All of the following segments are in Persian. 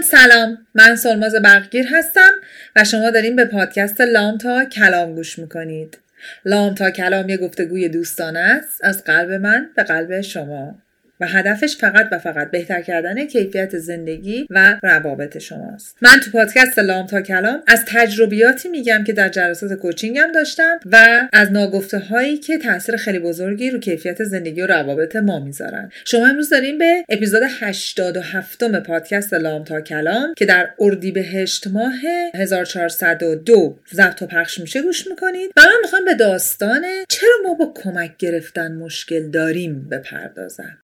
دوستان سلام. من سلماز برقگیر هستم و شما داریم به پادکست لام تا کلام گوش می‌کنید. لام تا کلام یه گفتگوی دوستانه است از قلب من به قلب شما. و هدفش فقط و فقط بهتر کردن کیفیت زندگی و روابط شماست. من تو پادکست لام تا کلام از تجربیاتی میگم که در جلسات کوچینگم داشتم و از ناگفته هایی که تاثیر خیلی بزرگی رو کیفیت زندگی و روابط ما می‌ذارن. شما امروز داریم به اپیزود 87 پادکست لام تا کلام که در اردیبهشت ماه 1402 ضبط و پخش میشه گوش می‌کنید و من می‌خوام به داستان چرا ما با کمک گرفتن مشکل داریم بپردازم.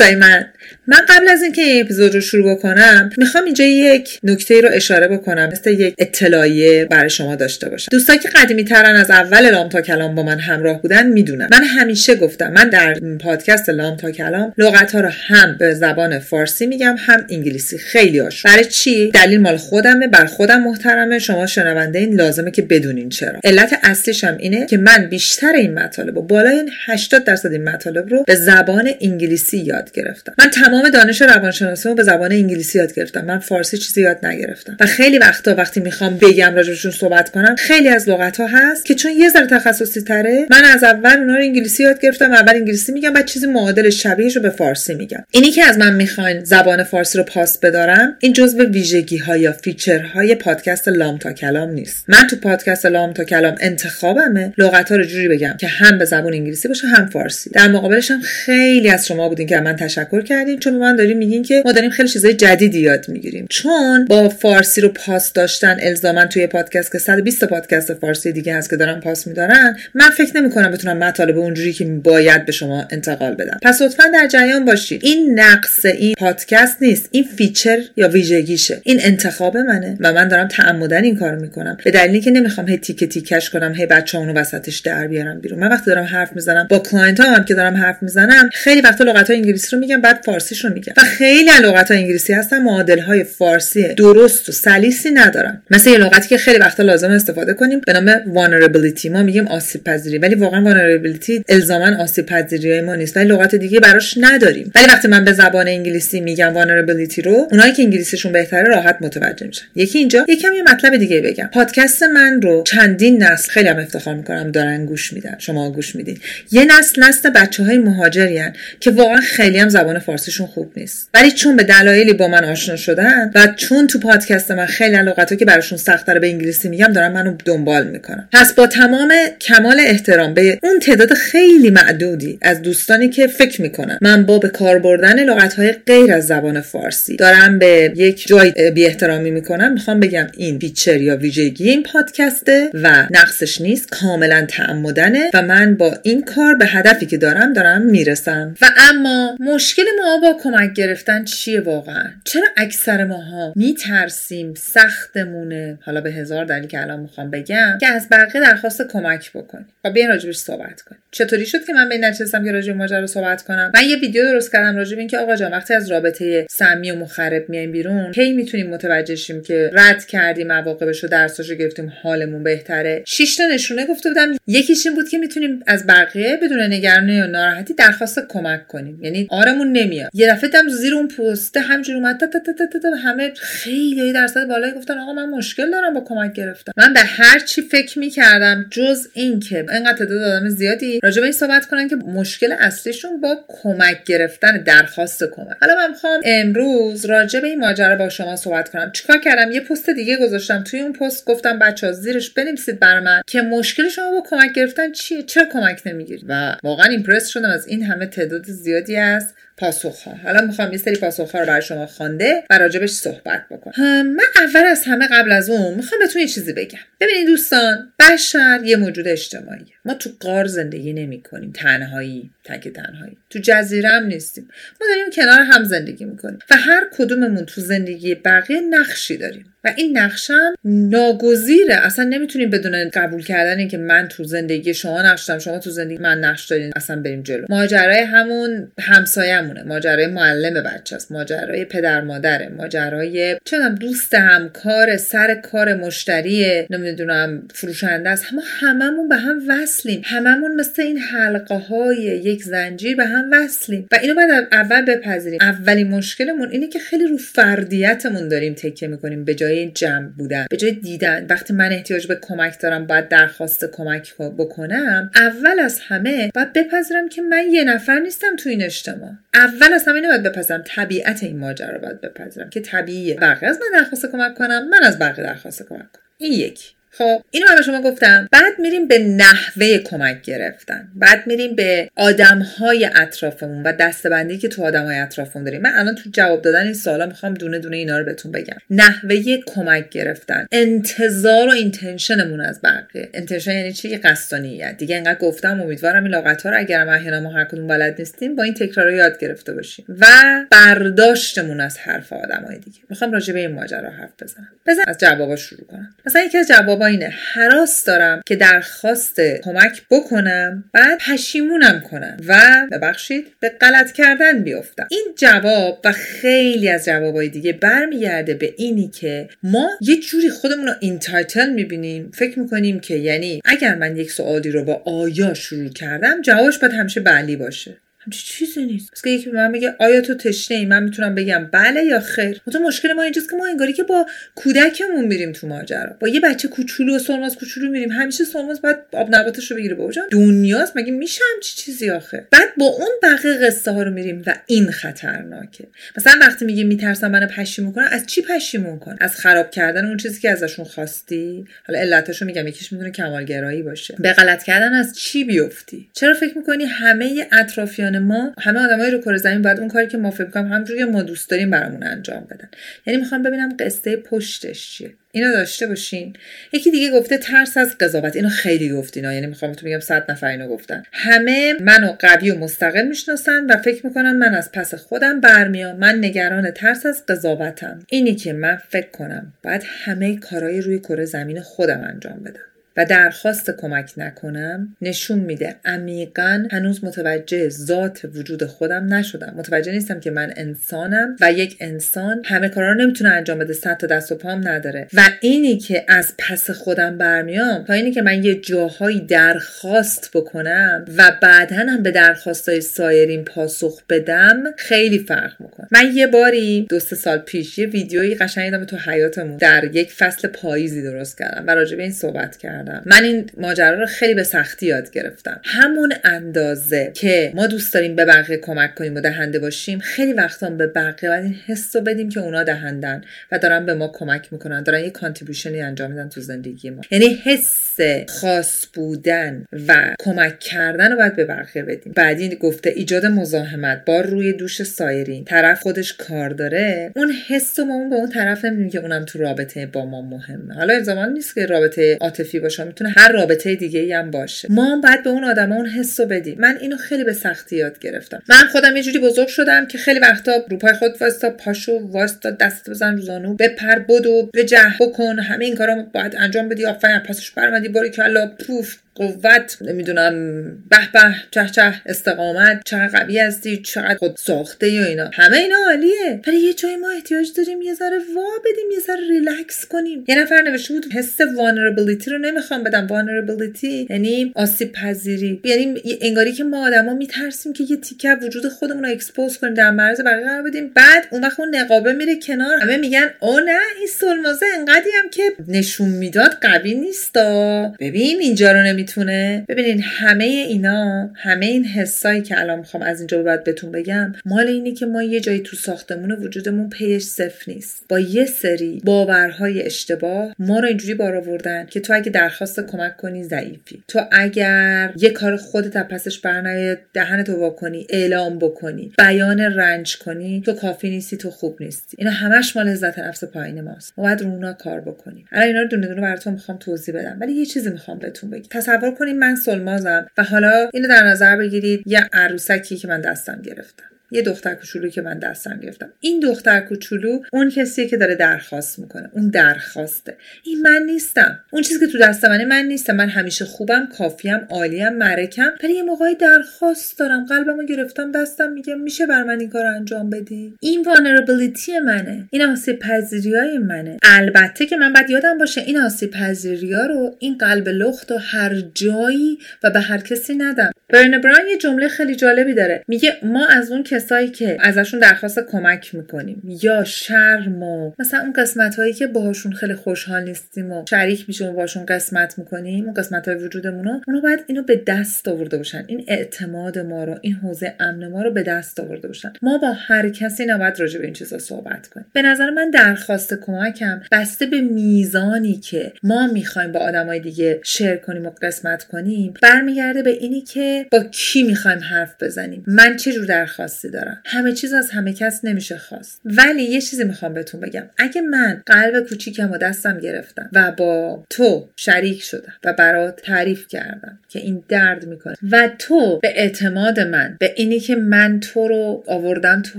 دوستای من من قبل از اینکه این اپیزود رو شروع بکنم می‌خوام اینجا یک نکته رو اشاره بکنم مثل یک اطلاعیه برای شما داشته باشم. دوستایی که قدیمی ترن از اول لام تا کلام با من همراه بودن می‌دونم من همیشه گفتم من در پادکست لام تا کلام لغت ها رو هم به زبان فارسی میگم هم انگلیسی. خیلی هاش برای چی؟ دلیل مال خودمه بر خودم محترمه. شما شنونده این لازمه که بدونین چرا. علت اصلیش هم اینه که من بیشتر این مطالب و بالای 80 درصد این مطالب رو به زبان انگلیسی یاد گرفتم. من تمام دانش روانشناسی رو به زبان انگلیسی یاد گرفتم. من فارسی چیزی یاد نگرفتم. و خیلی وقتا وقتی می‌خوام بگم راجبشون صحبت کنم خیلی از لغت ها هست که چون یه ذره تخصصی تره من از اول اونها رو انگلیسی یاد گرفتم اول انگلیسی میگم بعد چیزی معادل شبیهش رو به فارسی میگم. اینی که از من می‌خواین زبان فارسی رو پاس بدارم این جزو ویژگی ها یا feature های پادکست لام تا کلام نیست. من تو پادکست لام تا کلام انتخابمه لغت ها رو جوری بگم که هم به زبان انگلیسی باشه هم فارسی. در مقابلش هم خیلی از شما بودین که من تشکر کردین. چون من داریم میگین که ما داریم خیلی چیزای جدیدی یاد می‌گیریم. چون با فارسی رو پاس داشتن الزاما توی پادکست که 120 پادکست فارسی دیگه هست که دارن پاس میدارن من فکر نمی کنم بتونم مطالب اونجوری که باید به شما انتقال بدم. پس لطفا در جریان باشید این نقص این پادکست نیست. این feature یا ویژگیشه. این انتخاب منه و من دارم تعمداً این کارو می‌کنم. به دلیلی که نمی‌خوام هی تیکه تیکش کنم هی بچه‌مون وسطش در بیارم بیرون. من وقتی دارم حرف می‌زنم با client هم که دارم حرف می‌زنم خیلی وقتا لغت های انگلیسی رو میگم بعد فارسیش رو میگم. و خیلی لغت های انگلیسی هستن معادل های فارسی درست و سلیسی ندارن. مثل یه لغتی که خیلی وقتا لازم استفاده کنیم به نام vulnerability. ما میگیم آسیب پذیری ولی واقعا vulnerability الزاما آسیب پذیری ما نیست. ولی لغت دیگه براش نداریم. ولی وقتی من به زبان انگلیسی میگم vulnerability رو اونایی که انگلیسیشون بهتره راحت متوجه میشن. یکی اینجا یکم یه مطلب دیگه بگم. پادکست من رو چندین نسل خیلی هم افتخار می‌کنم دارن گوش میدن شما گوش میدین. یه نسل نسل بچه های مهاجری که واقعا خیلی هم زبان فارسیشون خوب نیست. ولی چون به دلایلی با من آشنا شدن و چون تو پادکست من خیلی لغتها که براشون سخت به انگلیسی میگم دارن منو دنبال می‌کنن پس با تمام کمال احترام به اون تعداد خیلی معدودی از دوستانی که فکر می‌کنن. من با به کار بردن لغت های غیر از زبان فارسی دارم به یک جای بی احترامی می‌کنم. می‌خوام بگم این feature یا ویژگی این پادکسته و نقصش نیست کاملا تعمدنه و من با این کار به هدفی که دارم دارم می‌رسم. و اما مشکل ما با کمک گرفتن چیه واقعا؟ چرا اکثر ماها میترسیم سختمونه؟ حالا به هزار دلیل که الان می‌خوام بگم که از بقیه درخواست کمک بکنیم. و بیاین راجبش صحبت کنیم. چطوری شد که من به این نچستم که راجع ماجرا صحبت کنم؟ من یه ویدیو درست کردم راجع به اینکه آقا جان وقتی از رابطه سمی و مخرب میایم بیرون کی می‌تونیم متوجه شیم که رد کردیم عواقبش رو درساشو گرفتیم حالمون بهتره. شش تا نشونه گفته بودم. یکیش این بود که می‌تونیم از بقیه بدون نگرانی و ناراحتی درخواست کمک کنیم. یعنی آرمون نمیاد. یه دفعه دم زیر اون پست همجوری اومد تا تا تا تا تا همه خیلی درصد بالایی گفتن آقا من مشکل دارم با کمک گرفتن. من به هر چی فکر می‌کردم جز این که اینقدر تعداد آدم زیادی راجع به این صحبت کنن که مشکل اصلیشون با کمک گرفتن درخواست کمک. حالا من می‌خوام امروز راجع به این ماجرا با شما صحبت کنم. چیکار کردم؟ یه پست دیگه گذاشتم توی اون پست گفتم بچه زیرش بنویسید بر من که مشکل شما با کمک گرفتن چیه؟ چرا کمک نمی‌گیرید؟ و واقعا ایمپرس شدم از این همه تعداد زیادی از پاسخ ها. حالا می‌خوام یه سری پاسخ ها رو برای شما خوانده و راجبش صحبت بکنم. من اول از همه قبل از اون می‌خوام بهتون یه چیزی بگم. ببینید دوستان بشر یه موجود اجتماعی ما تو قار زندگی نمی کنیم. تنهایی تک تنهایی. تو جزیره هم نیستیم. ما داریم کنار هم زندگی می‌کنیم. و هر کدوممون تو زندگی بقیه نقشی داریم. و این نقشم ناگزیره. اصلا نمی‌تونیم بدون قبول کردن اینکه من تو زندگی شما نقش دارم. شما تو زندگی من نقش دارین. اصلا بریم جلو. ماجرای همون همسایه‌مونه. ماجرای معلم بچه است. ماجرای پدر مادره. ماجرای چنم دوست همکار سر کار مشتری نمی‌دونم فروشنده است. ما هممون به هم وصلیم. هممون مثل این حلقه های یک زنجیر به هم وصلیم. و اینو باید اول بپذیریم. اولین مشکلمون اینه که خیلی رو فردیتمون داریم تکیه می‌کنیم به جای جمع بودن به جای دیدن. وقتی من احتیاج به کمک دارم باید درخواست کمک بکنم اول از همه باید بپذیرم که من یه نفر نیستم تو این اجتماع. اول از همه اینو باید بپذیرم. طبیعت این ماجرا رو باید بپذیرم که طبیعیه. بقیه از من درخواست کمک کنم من از بقیه درخواست کمک کنم. این یک خب اینو من به شما گفتم. بعد میریم به نحوه کمک گرفتن. بعد میریم به آدم های اطرافمون و دستبندی که تو آدم های اطرافمون داریم. من الان تو جواب دادن این سوالا می‌خوام دونه دونه اینا رو بهتون بگم. نحوه کمک گرفتن. انتظار و اینتنشنمون از بقیه. انتنشن یعنی چی؟ قصد نیت دیگه انقدر گفتم امیدوارم این لاغت ها رو اگر احیانا ما هر کدوم بلد نیستیم با این تکرار یاد گرفته باشیم. و برداشتمون از حرف آدمای دیگه. می‌خوام راجع به این ماجرا حرف بزنم. بزن از جوابا شروع کنم. مثلا یکی از جوابا اینه هراس دارم که درخواست کمک بکنم بعد پشیمونم کنم و ببخشید به غلط کردن بیفتم. این جواب و خیلی از جوابای دیگه برمیگرده به اینی که ما یه جوری خودمون رو entitled می‌بینیم. فکر می‌کنیم که یعنی اگر من یک سوالی رو با آیا شروع کردم جوابش باید همیشه بلی باشه. همچی چیزی نیست. پس که یکی به من میگه آیا تو تشنه ای؟ من می‌تونم بگم بله یا خیر. تو مشکل ما اینجاست که ما انگاری که با کودکمون میریم تو ماجرا. با یه بچه کوچولو و سرماز کوچولو میریم. همیشه سرماز باید آب نباتش رو بگیره. بابا جان دنیاست. مگه میشه همچی چیزی آخه؟ بعد با اون بقیه قصه ها رو میریم و این خطرناکه. مثلا وقتی میگه میترسم منو پشیمون کنن از چی پشیمون کن از خراب کردن اون چیزی که ازشون خواستی؟ حالا علتاشو میگم یکیش می‌تونه کمالگرایی باشه. به غلط کردن از چی بیفتی؟ چرا فکر می‌کنی همه اطرافیان ما همه آدمای رو کره زمین باید اون کاری که ما فکر کنم همونجوری ما دوست داریم برامون انجام بدن. یعنی می‌خوام ببینم قصه پشتش چیه. اینو داشته باشین. یکی دیگه گفته ترس از قضاوت. اینو خیلی گفتین یعنی می‌خوام تو بگم صد نفر اینو گفتن. همه منو قوی و مستقل می‌شناسن و فکر می‌کنن من از پس خودم برمیام. من نگران ترس از قضاوتم. اینی که من فکر کنم باید همه کارهای روی کره زمین خودم انجام بدم. و درخواست کمک نکنم نشون میده عمیقا هنوز متوجه ذات وجود خودم نشدم. متوجه نیستم که من انسانم و یک انسان همه کارا رو نمی‌تونه انجام بده. صد تا دست و پام نداره. و اینی که از پس خودم برمیام تا اینی که من یه جاهایی درخواست بکنم و بعدا هم به درخواستای سایرین پاسخ بدم خیلی فرق می‌کنه. من یه باری دو سال پیش یه ویدیویی قشنگ تو حیاتمون در یک فصل پاییزی درست کردم و راجع به این صحبت کردم. من این ماجرا رو خیلی به سختی یاد گرفتم. همون اندازه که ما دوست داریم به بقیه کمک کنیم و دهنده باشیم خیلی وقتا به بقیه باید این حس رو بدیم که اونا دهندن و دارن به ما کمک می‌کنن دارن یه کانتریبیوشنی انجام میدن تو زندگی ما. یعنی حس خاص بودن و کمک کردن رو باید به بقیه بدیم. بعدی گفته ایجاد مزاحمت بار روی دوش سایرین. طرف خودش کار داره اون حس ما اون با اون طرف نمی‌دونیم که اونم تو رابطه با ما مهمه. حالا زمان نیست که رابطه عاطفی باشه می‌تونه هر رابطه دیگه ای هم باشه. ما هم باید به اون آدم اون حس رو بدیم. من اینو خیلی به سختی یاد گرفتم. من خودم یه جوری بزرگ شدم که خیلی وقتا رو پای خود واستا پاشو واستا دست بزن رو زانو بپر بدو به جه بکن. همه این کارا باید انجام بدی. آفرین پسش براومدی باریکلا. پوف. قوت نمی‌دونم به به چه چه استقامت چقدر قوی هستی چقدر خود ساخته و اینا. همه اینا عالیه. ولی یه جایی ما احتیاج داریم یه ذره وا بدیم یه ذره ریلکس کنیم. یه نفر نوشته بود حس vulnerability رو نمی‌خوام بدم. Vulnerability یعنی آسیب پذیری. یعنی انگاری که ما آدما میترسیم که یه تیکه وجود خودمون رو expose کنیم در معرض بقیه قرار بدیم. بعد اون وقت اون نقابه میره کنار. همه میگن او نه این سلمازه انقدی هم که نشون می‌داد قوی نیستا. ببین اینجا رو نمی می‌تونه. ببینین همه اینا همه این حسایی که الان می‌خوام از اینجا بعد بهتون بگم مال اینه که ما یه جایی تو ساختمون وجودمون پیچش سفت نیست. با یه سری باورهای اشتباه ما رو اینجوری بار آوردن که تو اگه درخواست کمک کنی ضعیفی. تو اگر یه کار خودت از پسش برنیای دهن تو واکنی اعلام بکنی بیان رنج کنی تو کافی نیستی تو خوب نیستی. اینا همش مال عزت نفس پایین ماست. ما باید رو اونا کار بکنیم. الان اینا رو دونه دونه براتون می‌خوام توضیح بدم ولی یه چیزی می‌خوام بهتون بگم. تصور کنیم من سلمازم. و حالا اینو در نظر بگیرید یه عروسکی که من دستم گرفتم. یه دختر کوچولو که من دستم گرفتم. این دختر کوچولو اون کسیه که داره درخواست می‌کنه. اون درخواسته. این من نیستم. اون چیزی که تو دست منه من نیستم. من همیشه خوبم کافیم عالیم مرکم. ولی یه موقعی درخواست دارم. قلبمو گرفتم دستم میگه میشه بر من این کار انجام بدی؟ این وانربلیتی منه. این آسیب پذیری های منه. البته که من باید یادم باشه این آسیب پذیری رو این قلب لخت و هر جایی و به هر کسی ندم. برن یه جمله خیلی جالبی داره. میگه ما از اون کسایی که ازشون درخواست کمک می‌کنیم. یا شرم و مثلا اون قسمت هایی که باهاشون خیلی خوشحال نیستیم و شریک میشیم و باشون قسمت می‌کنیم اون قسمت های وجودمون رو اونو باید اینو به دست آورده باشن. این اعتماد ما رو این حوزه امن ما رو به دست آورده باشن. ما با هر کسی نباید راجع به این چیزا صحبت کنیم. به نظر من درخواست کمکم بسته به میزانی که ما می‌خوایم با آدمای دیگه شیر کنیم و قسمت کنیم برمیگرده به اینی که با کی می‌خوایم حرف بزنیم. من چه جور درخواستی دارم همه چیز از همه کس نمیشه خواست. ولی یه چیزی می‌خوام بهتون بگم. اگه من قلب کوچیکم و دستم گرفتم و با تو شریک شدم و برات تعریف کردم که این درد می‌کنه و تو به اعتماد من به اینی که من تو رو آوردم تو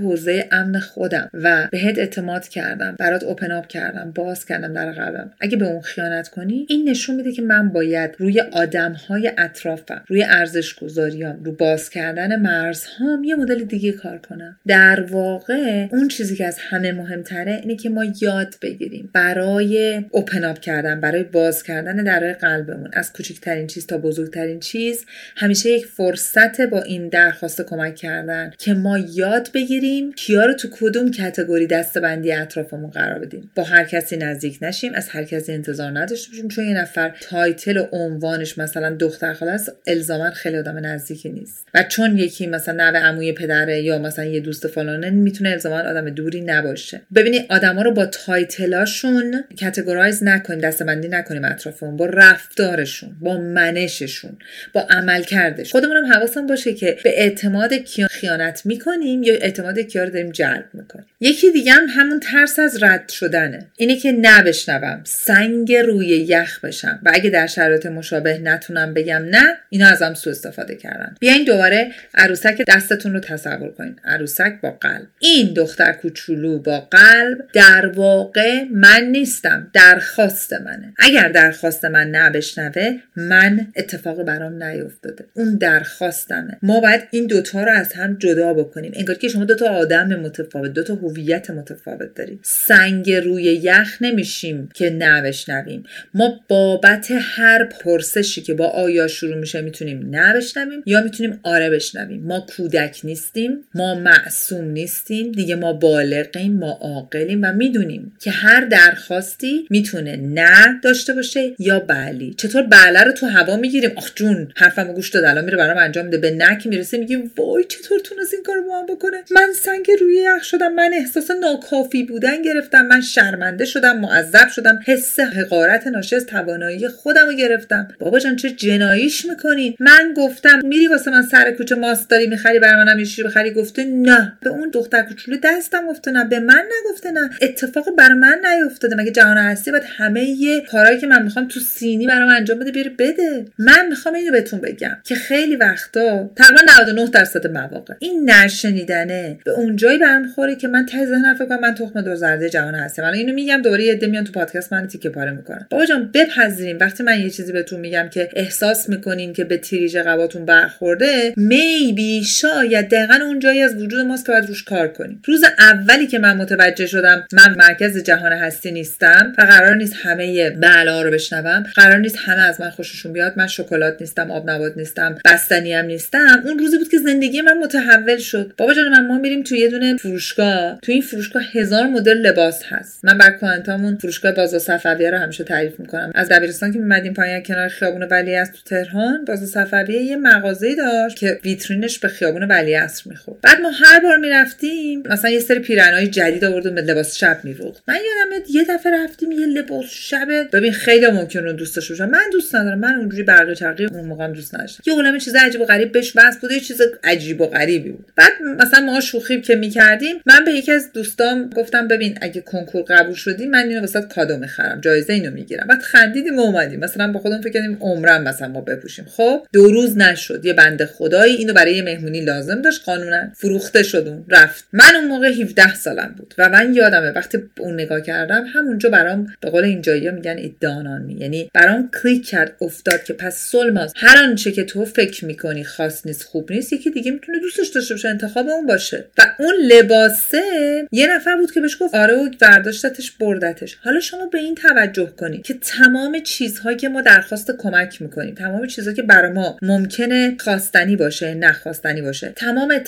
حوزه امن خودم و بهت اعتماد کردم برات اوپن اپ کردم باز کردم در قلبم. اگه به اون خیانت کنی این نشون میده که من باید روی آدم های اطرافم روی ارزش گذاریام رو باز کردن مرزهام یه مدل دیگه کار کنم. در واقع اون چیزی که از همه مهمتره اینه که ما یاد بگیریم. برای اوپن اپ کردن برای باز کردن درای قلبمون. از کوچکترین چیز تا بزرگترین چیز. همیشه یک فرصت با این درخواست کمک کردن که ما یاد بگیریم کیا رو تو کدوم category دسته‌بندی اطرافمون قرار بدیم. با هر کسی نزدیک نشیم از هر کسی انتظار نداشته باشیم. چون یه نفر title و عنوانش مثلا دختر خاله است الزاما خیلی آدم نزدیکی نیست. و چون یکی مثلا نوه عموی پدره یا مثلا یه دوست فلانه می‌تونه الزاما آدم دوری نباشه. ببینید آدما رو با title اشون categorize نکنیم دسته‌بندی نکنیم اطرافمون با رفتارشون با منششون با عملکردش. خودمون هم حواسمون باشه که به اعتماد کیا خیانت می‌کنیم یا اعتماد کیا رو داریم جلب می‌کنیم. یکی دیگه هم همون ترس از رد شدنه. اینه که نبشنوم سنگ روی یخ بشم. و اگه در شرایط مشابه نتونم بگم نه اینا ازم سوء استفاده کردن. بیاین دوباره عروسک دستتون رو تصور کنین عروسک با قلب. این دختر کوچولو با قلب در واقع من نیستم. درخواست منه. اگر درخواست من نبشنوه من اتفاق برام نیفتاده. اون درخواستمه. ما باید این دوتا رو از هم جدا بکنیم. انگار که شما دوتا آدم متفاوت دوتا هویت متفاوت داریم. سنگ روی یخ نمیشیم که نبشنویم. ما بابت هر پرسشی که با آیا شروع میشه می‌تونیم نبشنویم یا می‌تونیم آره بشنویم. ما کودک نیستیم. ما معصوم نیستیم دیگه ما بالغیم ما عاقلیم و می‌دونیم که هر درخواستی می‌تونه نه داشته باشه یا بلی چطور بله رو تو هوا می‌گیریم؟ آخ جون حرفمو گوش داد الان میره برام انجام میده. به نه که می‌رسه میگیم وای چطور تونست این کارو با هم بکنه؟ من سنگ روی یخ شدم من احساس ناکافی بودن گرفتم من شرمنده شدم معذب شدم حس حقارت ناشی از توانایی خودم رو گرفتم. بابا جان چه جناییش می‌کنی؟ من گفتم میری واسه من سر کوچه ماست داری می‌خری بر منم یه بخری گفته نه به اون دختر کوچولو دستم گفته نه به من نگفته نه. اتفاق بر من نیفتاده. مگه جهان هستی باید همه یه کارهایی که من می‌خوام تو سینی برام انجام بده بیاره بده؟ من می‌خوام اینو بهتون بگم که خیلی وقتا تقریبا 99 درصد مواقع این نشنیدنه به اونجایی برمیخوره که من ته ذهنم فکر کنم من تخم دو زرده جهان هستم. من اینو میگم دوباره یه میان تو پادکست من تیکه پاره می‌کنن. بابا جان بپذیریم وقتی من یه چیزی بهتون میگم که احساس می‌کنین که به تیریج قباتون برخورده میبی شاید دقیقا جایی از وجود ماست که باید روش کار کنیم. روز اولی که من متوجه شدم من مرکز جهان هستی نیستم و قرار نیست همه بلا رو بشنوم قرار نیست همه از من خوششون بیاد من شکلات نیستم آب نبات نیستم بستنی هم نیستم. اون روزی بود که زندگی من متحول شد. بابا جان من ما میریم توی یه دونه فروشگاه. تو این فروشگاه هزار مدل لباس هست. من بر کوانتامون فروشگاه بازار صفویه رو همیشه تعریف می‌کنم. از دبیرستان که میمدیم پایین کنار خیابون ولیعصر تو تهران بازار صفویه یه مغازه داشت که ویترینش به خیابون ولیعصر می‌خورد. بعد ما هر بار می‌رفتیم مثلا یه سری پیرنهای جدید آوردیم به لباس شب میفروخت من یادم یه دفعه رفتیم یه لباس شب ببین خیلی ممکن رو دوست داشته من دوست ندارم. من اونجوری برقی چرقی اون موقع دوست نداشتم. یه عالمه چیز عجیب و غریب بهش بس بود یه چیز عجیب و غریبی بود. بعد مثلا ما شوخی که می‌کردیم من به یکی از دوستام گفتم ببین اگه کنکور قبول شدی من اینو واسه کادو می‌خرم جایزه اینو می‌گیرم. بعد خندیدیم و اومدیم. مثلا با خودم فکر کردیم عمرم مثلا ما بپوشیم. خب دو روز نشد. یه بنده خدایی اینو برای یه مهمونی لازم داشت قانونا فروخته شد رفت. من اون موقع 17 سالم بود و من یادمه وقتی اون نگاه کردم همونجا برام به قول اینجایی میگن ایدانان می یعنی برام کلیک کرد افتاد که پس سلماز هر آنچه که تو فکر می‌کنی خاص نیست خوب نیست یکی دیگه می‌تونه دوستش داشته باشه انتخاب اون باشه. و اون لباسه یه نفر بود که بهش گفت آره و برداشتتش بردتش. حالا شما به این توجه کنید که تمام چیزهایی که ما درخواست کمک می‌کنیم تمام چیزهایی که برای ما ممکنه خواستنی باشه نخواستنی باشه تمام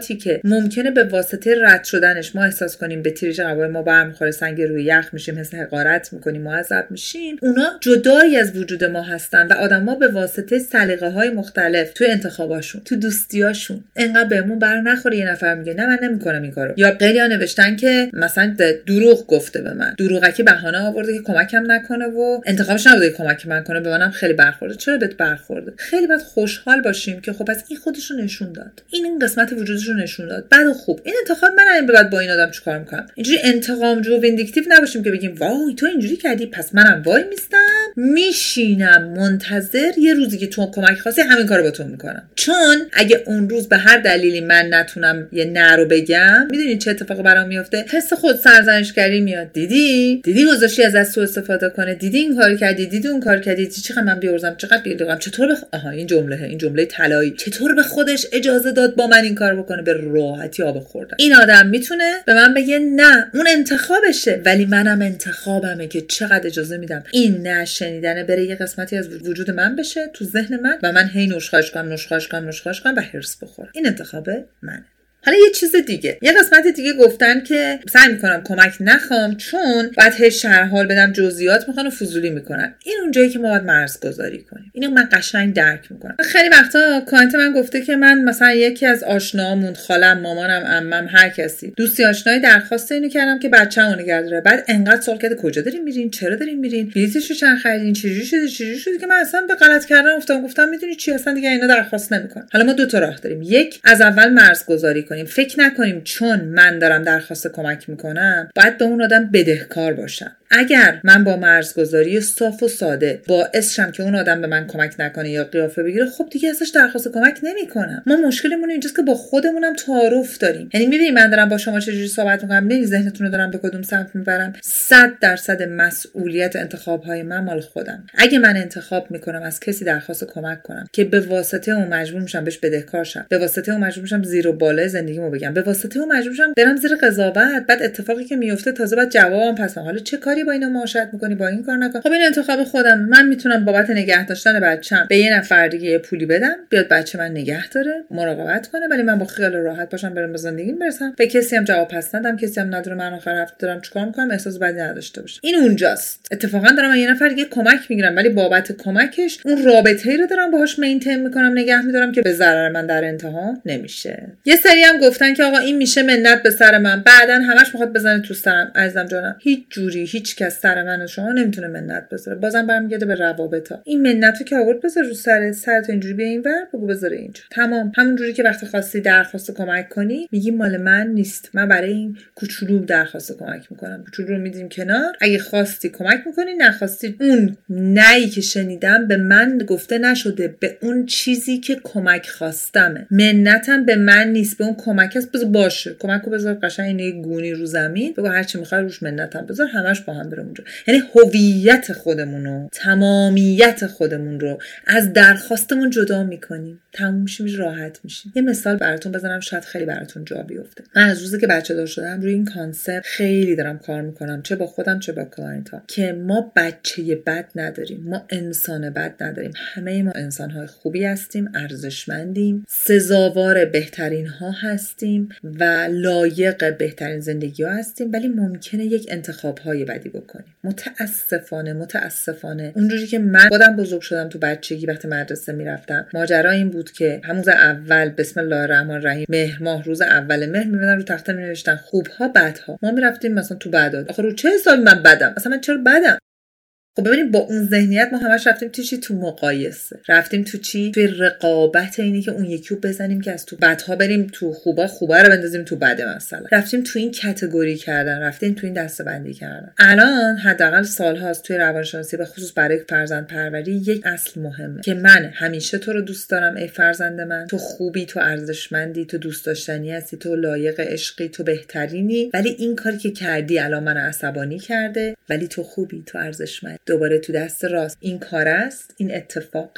که ممکنه به واسطه رد شدنش ما احساس کنیم به تیرج هوای ما برمیخوره سنگ روی یخ میشیم حس حقارت می‌کنیم معذب میشیم. اونا جدایی از وجود ما هستن و آدما به واسطه سلیقه های مختلف تو انتخاباشون تو دوستیاشون انقدر بهمون بر نخوره. یه نفر میگه نه من نمی‌کنم این کارو. یا خیلی نوشتن که مثلا دروغ گفته به من. دروغکی بهانه آورده که کمکم نکنه و انتخابش نبوده که کمک من کنه به منم خیلی برخورده. چرا بهت برخورده؟ خیلی باید خوشحال باشیم که خب از این خودش رو نشون داد. این این قسمت وجودش رو نشون داد. بعد خوب این انتخاب من این بعد با این آدم چیکار می‌کنم؟ اینجوری انتقام جو vindictive نباشیم که بگیم وای تو اینجوری کردی پس منم وای میستم؟ میشینم منتظر یه روزی که تو کمک خواستی همین کارو با تو می‌کنم. چون اگه اون روز به هر دلیلی من نتونم یه نه رو بگم می‌دونی چه اتفاقی برام میفته حس خود سرزنشگری میاد. دیدی؟ دیدی گذاشتی ازت ازت استفاده کنه؟ دیدی این کار کردی؟ دیدی اون کار کردی؟ چقدر من بی‌ارزشم چقدر بی‌ارزشم چطور به آها این جمله این جمله طلایی. چطور به خودش اجازه داد با من این کار بکنه؟ به راحتی آب خوردم این آدم می‌تونه به من بگه نه اون انتخابشه. ولی منم انتخابمه که چقدر اجازه میدم. این نشنیدنه بره یه قسمتی از وجود من بشه تو ذهن من و من هی نشخاش کنم نشخاش کنم نشخاش کنم و هرس بخورم. این انتخاب منه. حالا یه چیز دیگه. یه قسمت دیگه گفتن که سعی می‌کنم کمک نخوام چون باید هی شرح حال بدم جزئیات می‌خوان و فضولی می‌کنن. این اونجایی که ما باید مرز گذاری کنیم. اینو من قشنگ درک می‌کنم. خیلی وقتا کانت من گفته که من مثلا یکی از آشنامون خالم مامانم عمم هر کسی دوستی آشنایی درخواست اینو کردم که بچه‌مو نگه داره. بعد انقدر سوال کرده کجا دارین میرین؟ چرا دارین میرین؟ رو چند خریدین؟ چجوری شده؟ چجوری شده؟ که من اصلا به غلط کردن افتادم. گفتم می‌دونی چی؟ اصلا دیگه اینا درخواست نمی‌کنم حالا ما دو تا راه داریم. یک از اول مرز گذاری فکر نکنیم چون من دارم درخواست کمک می‌کنم باید به اون آدم بدهکار باشم. اگر من با مرزگذاری صاف و ساده باعث شم که اون آدم به من کمک نکنه یا قیافه بگیره خب دیگه ازش درخواست کمک نمی‌کنم. ما مشکلمون اینجاست که با خودمونم تعارف داریم. یعنی می‌بینی من دارم با شما چجوری صحبت می‌کنم؟ نمی ذهنتون رو دارم به کدوم سمت می‌برم. صد درصد مسئولیت انتخاب های من مال خودم. اگه من انتخاب می‌کنم از کسی درخواست کمک کنم که به واسطه اون مجبور میشم بهش بدهکار شم. به واسطه اون مجبور میشم زیر و بالای زندگیمو بگم. به واسطه اون مجبور میشم برم زیر قضاوت. بعد اتفاقی که میفته تازه بعد جوابم پس حالا چه کاری با اینو معاشرت می‌کنی با این کار نکن. خب این انتخاب خودم من می‌تونم بابت نگه داشتن بچم به یه نفر دیگه پولی بدم بیاد بچه من نگه داره مراقبت کنه ولی من با خیال راحت باشم برم به زندگیم برسم. به کسی هم جواب پس ندم کسی هم نداره من آخر هفته دارم چیکار می‌کنم احساس بدی نداشته باشه این اونجاست. اتفاقا دارم یه نفر دیگه کمک می‌گیرم ولی بابت کمکش اون رابطه ای رو دارم باهاش مینتین می‌کنم نگه میدارم که به ضرر من در انتها نمیشه. یه سری هم گفتن که آقا این میشه منت به سر من. بعدا همش می‌خواد بزنه تو سرم. عزیزم جانم هیچ جوری هیچ کس سر من شما نمی‌تونه منت بذاره. بازم برمیگرده به روابطا این منت که آورد بذار رو سر سرت اینجوری به این ور بگو بذاره اینجا. تمام. همون جوری که وقتی خواستی درخواست کمک کنی میگی مال من نیست. من برای این کوچولو درخواست کمک می‌کنم. کوچولو رو میدیم کنار. اگه خواستی کمک می‌کنی نخواستی اون نهی که شنیدم به من گفته نشده. به اون چیزی که کمک خواستمه. منتم به من نیست. به اون کمک است بذار باشه. کمک رو بذار قشنگ اینه گونی رو زمین. بگو هرچی می‌خوای روش منتم بذار. همش با نمی‌خواهم برم اونجا. یعنی هویت خودمون رو تمامیت خودمون رو از درخواستمون جدا می‌کنیم. تموم میشیم راحت میشیم. یه مثال براتون بزنم شاید خیلی براتون جا بیفته. من از روزی که بچه دار شدم روی این concept خیلی دارم کار می‌کنم چه با خودم چه با client ها که ما بچه بد نداریم ما انسان بد نداریم. همه ما انسان های خوبی هستیم ارزشمندیم سزاوار بهترین ها هستیم و لایق بهترین زندگی ها هستیم. ولی ممکنه یک انتخاب های بدی بکنیم متاسفانه متاسفانه. اونجوری که من خودم بزرگ شدم تو بچگی وقتی مدرسه می‌رفتم ماجرا این بود که همون اول بسم الله الرحمن الرحیم مهر ماه روز اول مهر می‌اومدن رو تخته می نوشتن خوبها بدها. ما می‌رفتیم مثلا تو بعداد آخه رو چه حسابی من بدم. اصلا من چرا بدم؟ خب ببینیم با اون ذهنیت ما همش رفتیم تو چی؟ تو مقایسه. رفتیم تو چی؟ توی رقابت اینی که اون یکی رو بزنیم که از تو بدها بریم تو خوبا خوبا رو بندازیم تو بده مثلا. رفتیم تو این کتگوری کردن رفتیم تو این دسته بندی کردن. الان حداقل سالهاست توی روانشناسی به خصوص برای فرزند پروری یک اصل مهمه که من همیشه تو رو دوست دارم ای فرزند من. تو خوبی تو ارزشمندی تو دوست داشتنی هستی تو لایق عشقی تو بهترینی. ولی این کاری که کردی الان من عصبانی کرده. ولی تو خوبی تو ارزشمند دوباره تو دست راست. این کار است این اتفاق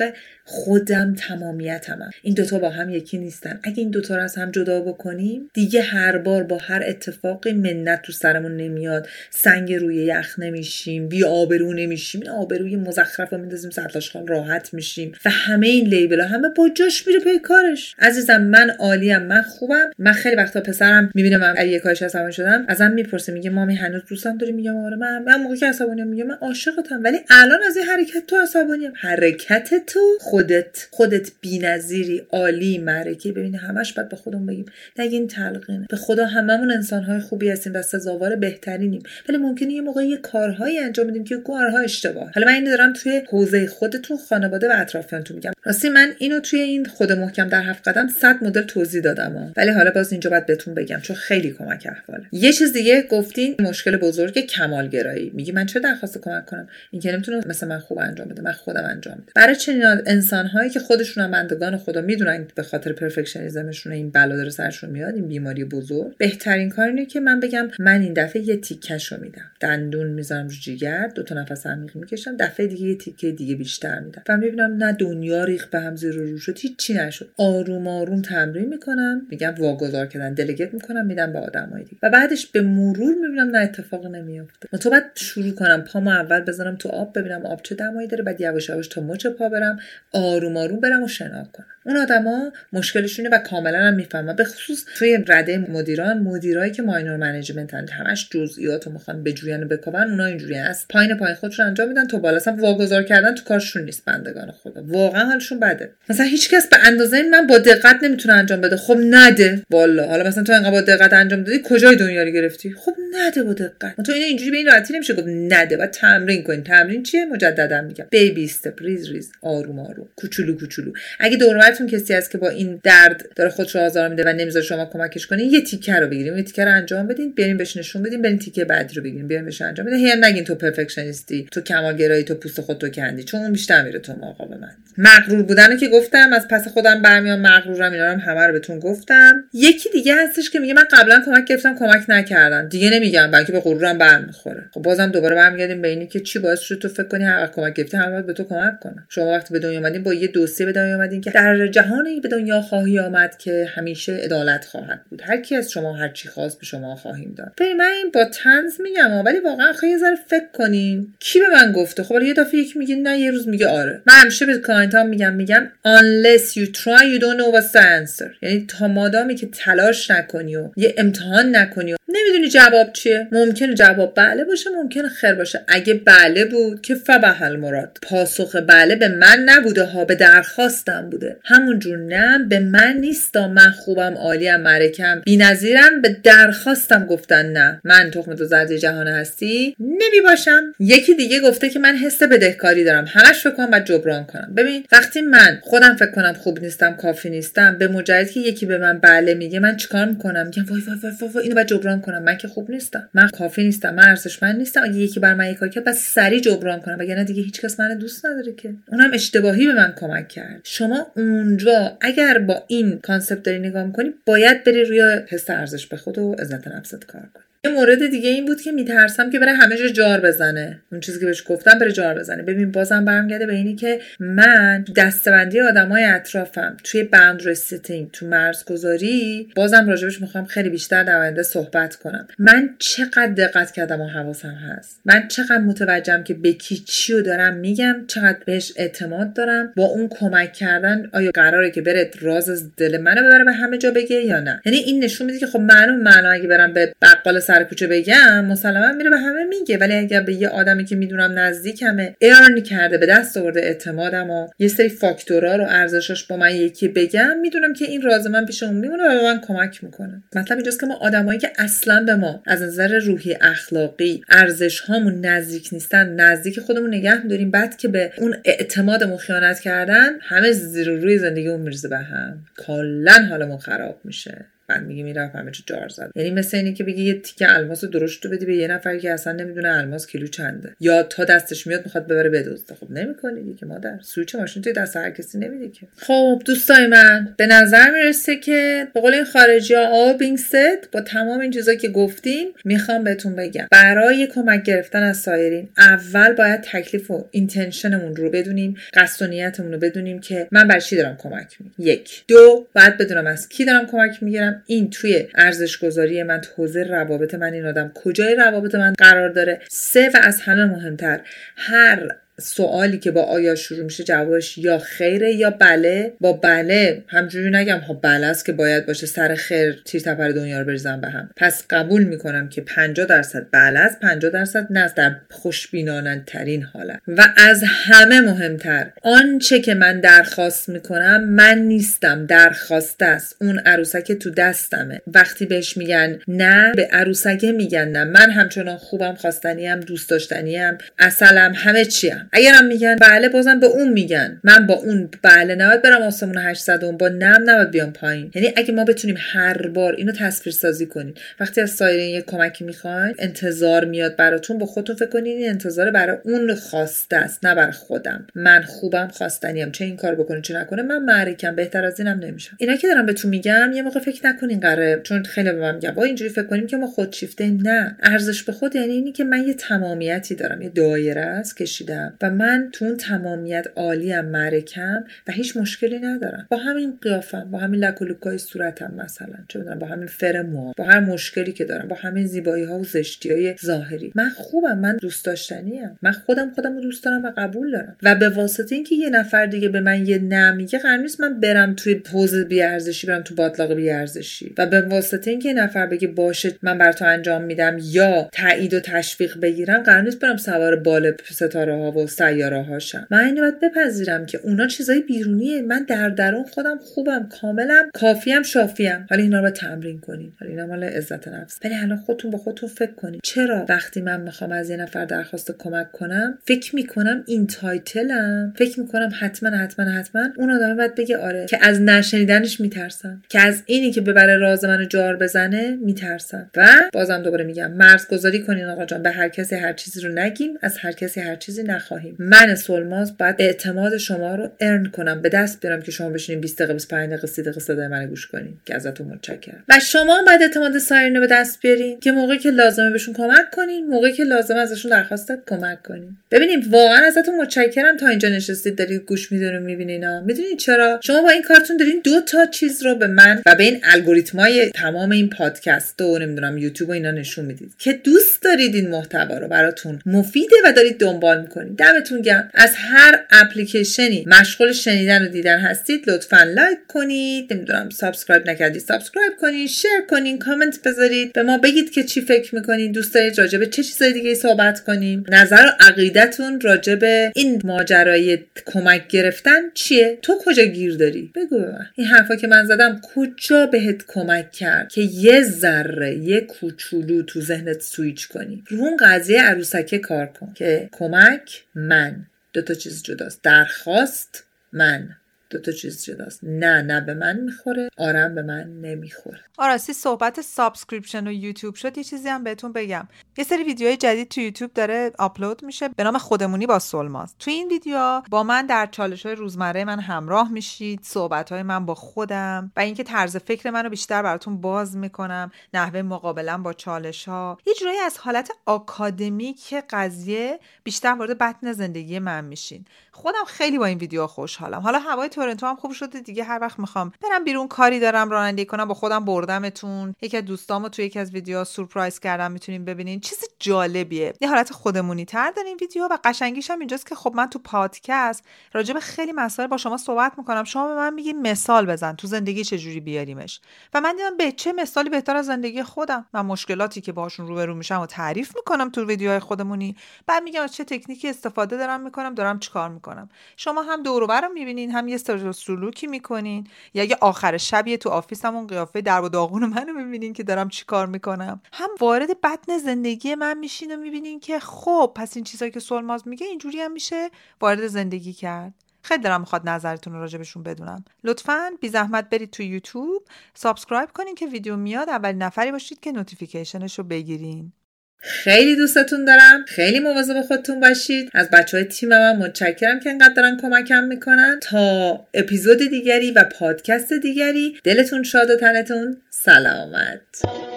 خودم تمامیتمم. این دوتا با هم یکی نیستن. اگه این دوتا رو از هم جدا بکنیم دیگه هر بار با هر اتفاقی منت تو سرمون نمیاد. سنگ روی یخ نمیشیم بی آبرو نمیشیم. این آبروی مزخرف رو میندازیم سرداشخان راحت میشیم. و همه این لیبل ها همه با جاش میره پی کارش. عزیزم من عالیم من خوبم. من خیلی وقتا پسرم می‌بینه من اگه کارش عصبانی شدم ازم می‌پرسه میگه مامی هنوز دوستم داری؟ میگم آره من من موقعی که عصبانی میگه من عاشقتم ولی الان از این حرکت تو عصبانیم. حرکت تو خودت خودت بی‌نظیری عالی معرکه. ببین همش باید به خودمون بگیم. نگین تلقینه. به خدا هممون انسانهای خوبی هستیم و سزاوار بهترینیم. ولی ممکنه یه موقع یه کارهایی انجام بدیم که کارها اشتباه. حالا من اینو دارم توی حوزه خودتون خانواده و اطرافیانتون میگم. راستی من اینو توی این خود محکم در هفت قدم 100 مدل توضیح دادم ولی حالا باز اینجا باید بهتون بگم چون خیلی کمک احواله. یه چیز دیگه گفتین مشکل بزرگ کمالگرایی. میگی من چه درخواست کمک کنم؟ اینکه نمی‌تونه مثل من خوب انجام بده من خودم انجام بده. برای چنین انسان هایی که خودشون هم بندگان خدا می‌دونن به خاطر پرفکشنیزمشون این بلا داره سرشون میاد این بیماری بزرگ بهترین کار اینه که من بگم من این دفعه یه تیکش رو میدم. دندون می‌ذارم رو جیگر دو تا نفس عمیق می‌کشم دفعه دیگه یه تیکه دیگه بیشتر میدم. و می‌بینم نه دنیا ریخت به هم زیر و رو شد هیچی نشد. آروم آروم تمرین می‌کنم میگم واگذار کردن delegate می‌کنم میدم به آدمای دیگه. و بعدش به مرور می‌بینم نه اتفاق نمیافته. تو بعد شروع کنم پامو اول بزنم تو آب ببینم آب چه دمایی داره بعد یواش یواش تا مچ پا برم آروم آروم برم و شنا کنم. اون آدما مشکلشونه و کاملا هم می‌فهمن. به خصوص توی رده مدیران مدیرایی که minor management هن همش جزئیات رو می‌خوان بجوین و بکاوون اونا اینجوری هست. پایین پایین خودشون انجام میدن تو بالا. اصلا واگذار کردن تو کارشون نیست. بندگان خدا. واقعا حالشون بده. مثلا هیچکس به اندازه این من با دقت نمی‌تونه انجام بده. خب نده. والا حالا مثلا تو انقدر با دقت انجام دادی کجای دنیا رو گرفتی؟ خب نده با دقت. تو اینو اینجوری به این راحتی نمیشه گفت نده. و تمرین کن تمرین چیه؟ مجددا میگم. baby step ریز ریز. آروم آروم. کوچولو کوچولو. اگه دور کسی هست که با این درد داره خودش رو آزار میده و نمی‌ذاره شما کمکش کنین یه تیکه رو بگیریم یه تیکه رو انجام بدین بریم بهش نشون بدین بریم تیکه بعدی رو بگیریم بریم بهش انجام بدین هی نگین تو perfectionist ی تو کمالگرایی تو پوست خود تو کندی چون اون بیشتر میره تو مقابل من. مغرور بودن که گفتم از پس خودم برمیام مغرورم اینا رو همه رو بهتون گفتم. یکی دیگه هستش که میگه من قبلا کمک گرفتم کمک نکردن. دیگه نمیگم بلکه به غرورم برمیخوره. خب بازم دوباره برمیگردیم به اینی که چی باعث شد تو فکر کنی هر کمک گرفتی وقت به تو کمک کنه شما وقتی به دنیا اومدین با یه دوسیه به دنیا اومدین که در جهانی به دنیا خواهی آمد که همیشه عدالت خواهد بود. هر کی از شما هر چی خواست به شما خواهیم داد. ببین من این با طنز میگم ولی واقعا خیلی ذره فکر کنین. کی به من گفته؟ خب یه دفعه یکی میگه نه یه روز میگه آره. من همیشه به client ها میگم میگم unless you try you don't know what's the answer. یعنی تا مادامی که تلاش نکنی و یه امتحان نکنی و نمی‌دونی جواب چیه. ممکنه جواب بله باشه ممکنه خیر باشه. اگه بله بود که فبهل مراد. پاسخ بله به من نبوده ها به درخواستم بوده. همونجور نه به من نیستا من خوبم عالیم محشرم بی‌نظیرم به درخواستم گفتن نه. من تخم دو زرد جهان هستی؟ نمی باشم. یکی دیگه گفته که من حس بدهکاری دارم. همش فکر کنم باید جبران کنم. ببین وقتی من خودم فکر کنم خوب نیستم کافی نیستم به مجرد که یکی به من بله میگه من چیکار می‌کنم؟ میگم وای وای وای, وای, اینو باید جبران کنم. من که خوب نیستم. من کافی نیستم. من ارزشمند نیستم. اگه یکی بر من کار کرد بس سری جبران کنم. وگرنه دیگه هیچکس من دوست نداره که. اونم اشتباهی به من کمک کرد. شما اونجا اگر با این concept داری نگاه می‌کنی باید بری روی حس ارزش به خود و عزت نفست کار کنی. یه مورد دیگه این بود که میترسم که بره همه جا جار بزنه. اون چیزی که بهش گفتم بره جار بزنه. ببین بازم برمیگرده به اینی که من دستبندی آدمای اطرافم. توی boundary setting تو مرزگذاری بازم راجبش می‌خوام خیلی بیشتر در آینده صحبت کنم. من چقدر دقت کردم و حواسم هست. من چقدر متوجهم که به کی چی رو دارم میگم چقدر بهش اعتماد دارم. با اون کمک کردن آیا قراره که بره راز از دل منو ببره به همه جا بگه یا نه؟ یعنی این نشون میده که خب معلوم معنا اگه برم به بقال سر کوچه بگم مسلما میره به همه میگه. ولی اگر به یه آدمی که می‌دونم نزدیکمه ارن کرده به دست آورده اعتمادم و یه سری فاکتورا رو ارزشش با من یکی بگم می‌دونم که این راز من پیش اون میمونه و به من کمک می‌کنه. مطلب اینجاست که ما آدمایی که اصلا به ما از نظر روحی اخلاقی ارزش هامون نزدیک نیستن نزدیک خودمون نگه میداریم بعد که به اون اعتمادمون خیانت کردن همه زیر روی زندگیمون میرزه به هم. کلا حالمون خراب میشه. بعد میگه می‌رفت همه چی جار زد. یعنی مثل اینه که بگی یه تیکه الماس درشت رو بدی به یه نفری که اصلا نمی‌دونه الماس کیلو چنده. یا تا دستش میاد می‌خواد ببره بدزده خب نمی‌کنی دیگه مادر سویچ ماشین توی دست هر کسی نمیده که. خب دوستای من به نظر می‌رسه که به قول این خارجی ها said با تمام این چیزایی که گفتیم می‌خوام بهتون بگم. برای کمک گرفتن از سایرین اول باید تکلیف و اینتنشنمون رو بدونیم قصد و نیتمون رو بدونیم که من بر چی دارم کمک میگم یک. دو بعد بدونم از کی دارم کمک می‌گیرم. این توی ارزش گذاری من تو حوزه روابط من این آدم کجای روابط من قرار داره؟ سه و از همه مهمتر هر سوالی که با آیا شروع میشه جوابش یا خیره یا بله. با بله همجوری نگم. ها بله است که باید باشه سر خیر تیر تپر دنیا رو بریزم به هم. پس قبول می‌کنم که 50 درصد بله است 50 درصد نه در خوشبینانه ترین حالت. و از همه مهمتر آنچه که من درخواست می‌کنم من نیستم. درخواست است. اون عروسک تو دستمه. وقتی بهش میگن نه به عروسکه میگن نه. من همچنان خوبم خواستنیم دوست داشتنیم اصلم همه چیم. اگرم میگن بله بازم به اون میگن. من با اون بله نباید برم آسمون 800 اون با نم نباید بیام پایین. یعنی اگه ما بتونیم هر بار اینو تصویر سازی کنیم. وقتی از سایرین یه کمکی می‌خواین انتظار میاد براتون. با خودتون فکر کنین این انتظار برای اون خواسته است نه برای خودم. من خوبم خواستنیم. چه این کار بکنه چه نکنه من معرکم. بهتر از اینم نمیشم اینا که دارم بهتون میگم یه موقع فکر نکنین قراره. چون خیلی به من میگم با اینجوری فکر کنیم که ما خودشیفته نه. ارزش به خود یعنی اینی که من یه تمامیتی دارم یه دایره است کشیدم. و من تو اون تمامیت عالیم مرکم و هیچ مشکلی ندارم. با همین قیافم با همین لک و لوکای صورتم مثلا چه با همین فر مو با هر مشکلی که دارم با همین زیبایی ها و زشتی های ظاهری. من خوبم من دوست داشتنی من خودم خودم رو دوست دارم و قبول دارم. و به واسطه اینکه یه نفر دیگه به من یه نه میگه قرار نیست من برم توی حوز بیارزشی برم تو باطلاق بیارزشی. و به واسطه اینکه یه نفر بگه باشه من بر تو انجام میدم یا تایید و تشویق بگیرم قرار نیست برم سوار بال ستاره ها و سیاره هاشم من اینو باید بپذیرم که اونا چیزای بیرونیه. من در درون خودم خوبم کاملم کافیم شافیم. حالا اینا رو تمرین کنیم حالا اینا مال عزت نفس. ولی الان خودتون با خودتون فکر کنید چرا وقتی من می‌خوام از یه نفر درخواست کمک کنم فکر می‌کنم این تایتلم؟ فکر می‌کنم حتما حتما حتما اون آدم باید بگه آره. که از نشنیدنش میترسم که از اینی که ببره راز منو جار بزنه میترسم و بازم دوباره میگم مرز گذاری کنین آقا جان. به هر کسی هر چیزی رو نگیم از هر کسی هر چیزی نخواهیم. من سلماز باید اعتماد شما رو ارن کنم. به دست بیارم که شما بشینین 20 دقیقه 25 دقیقه 30 دقیقه صدای من گوش کنین که ازتون متشکرم. و شما باید اعتماد سایرین رو به دست بیارین که موقعی که لازمه بهشون کمک کنین موقعی که لازمه ازشون درخواست کمک کنین. ببینیم واقعا ازتون متشکرم تا اینجا نشستید دارید گوش می‌دونید می‌بینین می‌دونید چرا؟ شما با این کارتون دارین دو تا چیز رو به من و به این الگوریتمای تمام این پادکست و نمی‌دونم یوتیوب و اینا نشون می‌دید که دوست دارید این محتوا رو براتون مفیده و دارید دنبال می‌کنید. دمتون گرم. از هر اپلیکیشنی مشغول شنیدن و دیدن هستید لطفا لایک کنید. نمی‌دونم subscribe نکردید subscribe کنید share کنید کامنت بذارید. به ما بگید که چی فکر می‌کنید. دوست دارید راجع به چه چیزای دیگه صحبت کنیم. نظر و عقیدتون راجع به این ماجرای کمک گرفتن چیه؟ تو کجا گیر داری؟ بگو به من. این حرفا که من زدم کجا بهت کمک کرد که یه ذره یه کوچولو تو ذهنت سویچ کنی؟ رو اون قضیه عروسکه کار کن که کمک من. دو تا چیز جداست. درخواست من. دو تا چیز جداست نه نه به من می‌خوره آرم به من نمی‌خوره. آ راستی صحبت subscription و یوتیوب شد یه چیزی هم بهتون بگم. یه سری ویدیوهای جدید تو یوتیوب داره آپلود میشه به نام خودمونی با سولماز تو این ویدیو با من در چالش های روزمره من همراه میشید صحبت های من با خودم و اینکه طرز فکر منو بیشتر براتون باز می‌کنم نحوه مقابله با چالش ها یه جورایی از حالت آکادمیک قضیه بیشتر وارد بطن زندگی من میشین. خودم خیلی با این ویدیو خوشحالم. حالا هوای تورنتو هم خوب شده دیگه هر وقت می‌خوام برم بیرون کاری دارم رانندگی کنم با خودم بردمتون. یکی از دوستامو تو یکی از ویدیوها سورپرایز کردم می‌تونین ببینین. چیز جالبیه. یه حالت خودمونی تر داره این ویدیو و قشنگیش هم اینجاست که خب من تو پادکست راجع به خیلی مسائل با شما صحبت می‌کنم. شما به من میگین مثال بزن. تو زندگی چجوری بیاریمش؟ و من دیدم به چه مثالی بهتر از زندگی خودم و مشکلاتی که باهاشون روبرو میشم و تعریف می‌کنم تو ویدیوهای خودمونی. بعد میگم از چه تکنیکی استفاده دارم می‌کنم دارم چیکار می‌کنم؟ شما هم دور و می‌بینین هم یه سلوکی می‌کنین. یا اگه آخر شبیه تو office مون قیافه در و داغون منو می‌بینین که دارم چیکار می‌کنم. هم وارد بطن زندگی من میشین و می‌بینین که خب پس این چیزایی که سولماز میگه اینجوری هم میشه وارد زندگی کرد. خیلی دارم می‌خواد نظرتون رو راجبشون بدونم. لطفا بی زحمت برید تو یوتیوب subscribe کنین که ویدیو میاد اولین نفری باشید که notification ش رو بگیرین. خیلی دوستتون دارم. خیلی مواظب خودتون باشید. از بچه های تیم من متشکرم که انقدر دارن کمکم می‌کنن. تا اپیزود دیگری و پادکست دیگری دلتون شاد و تنتون سلامت.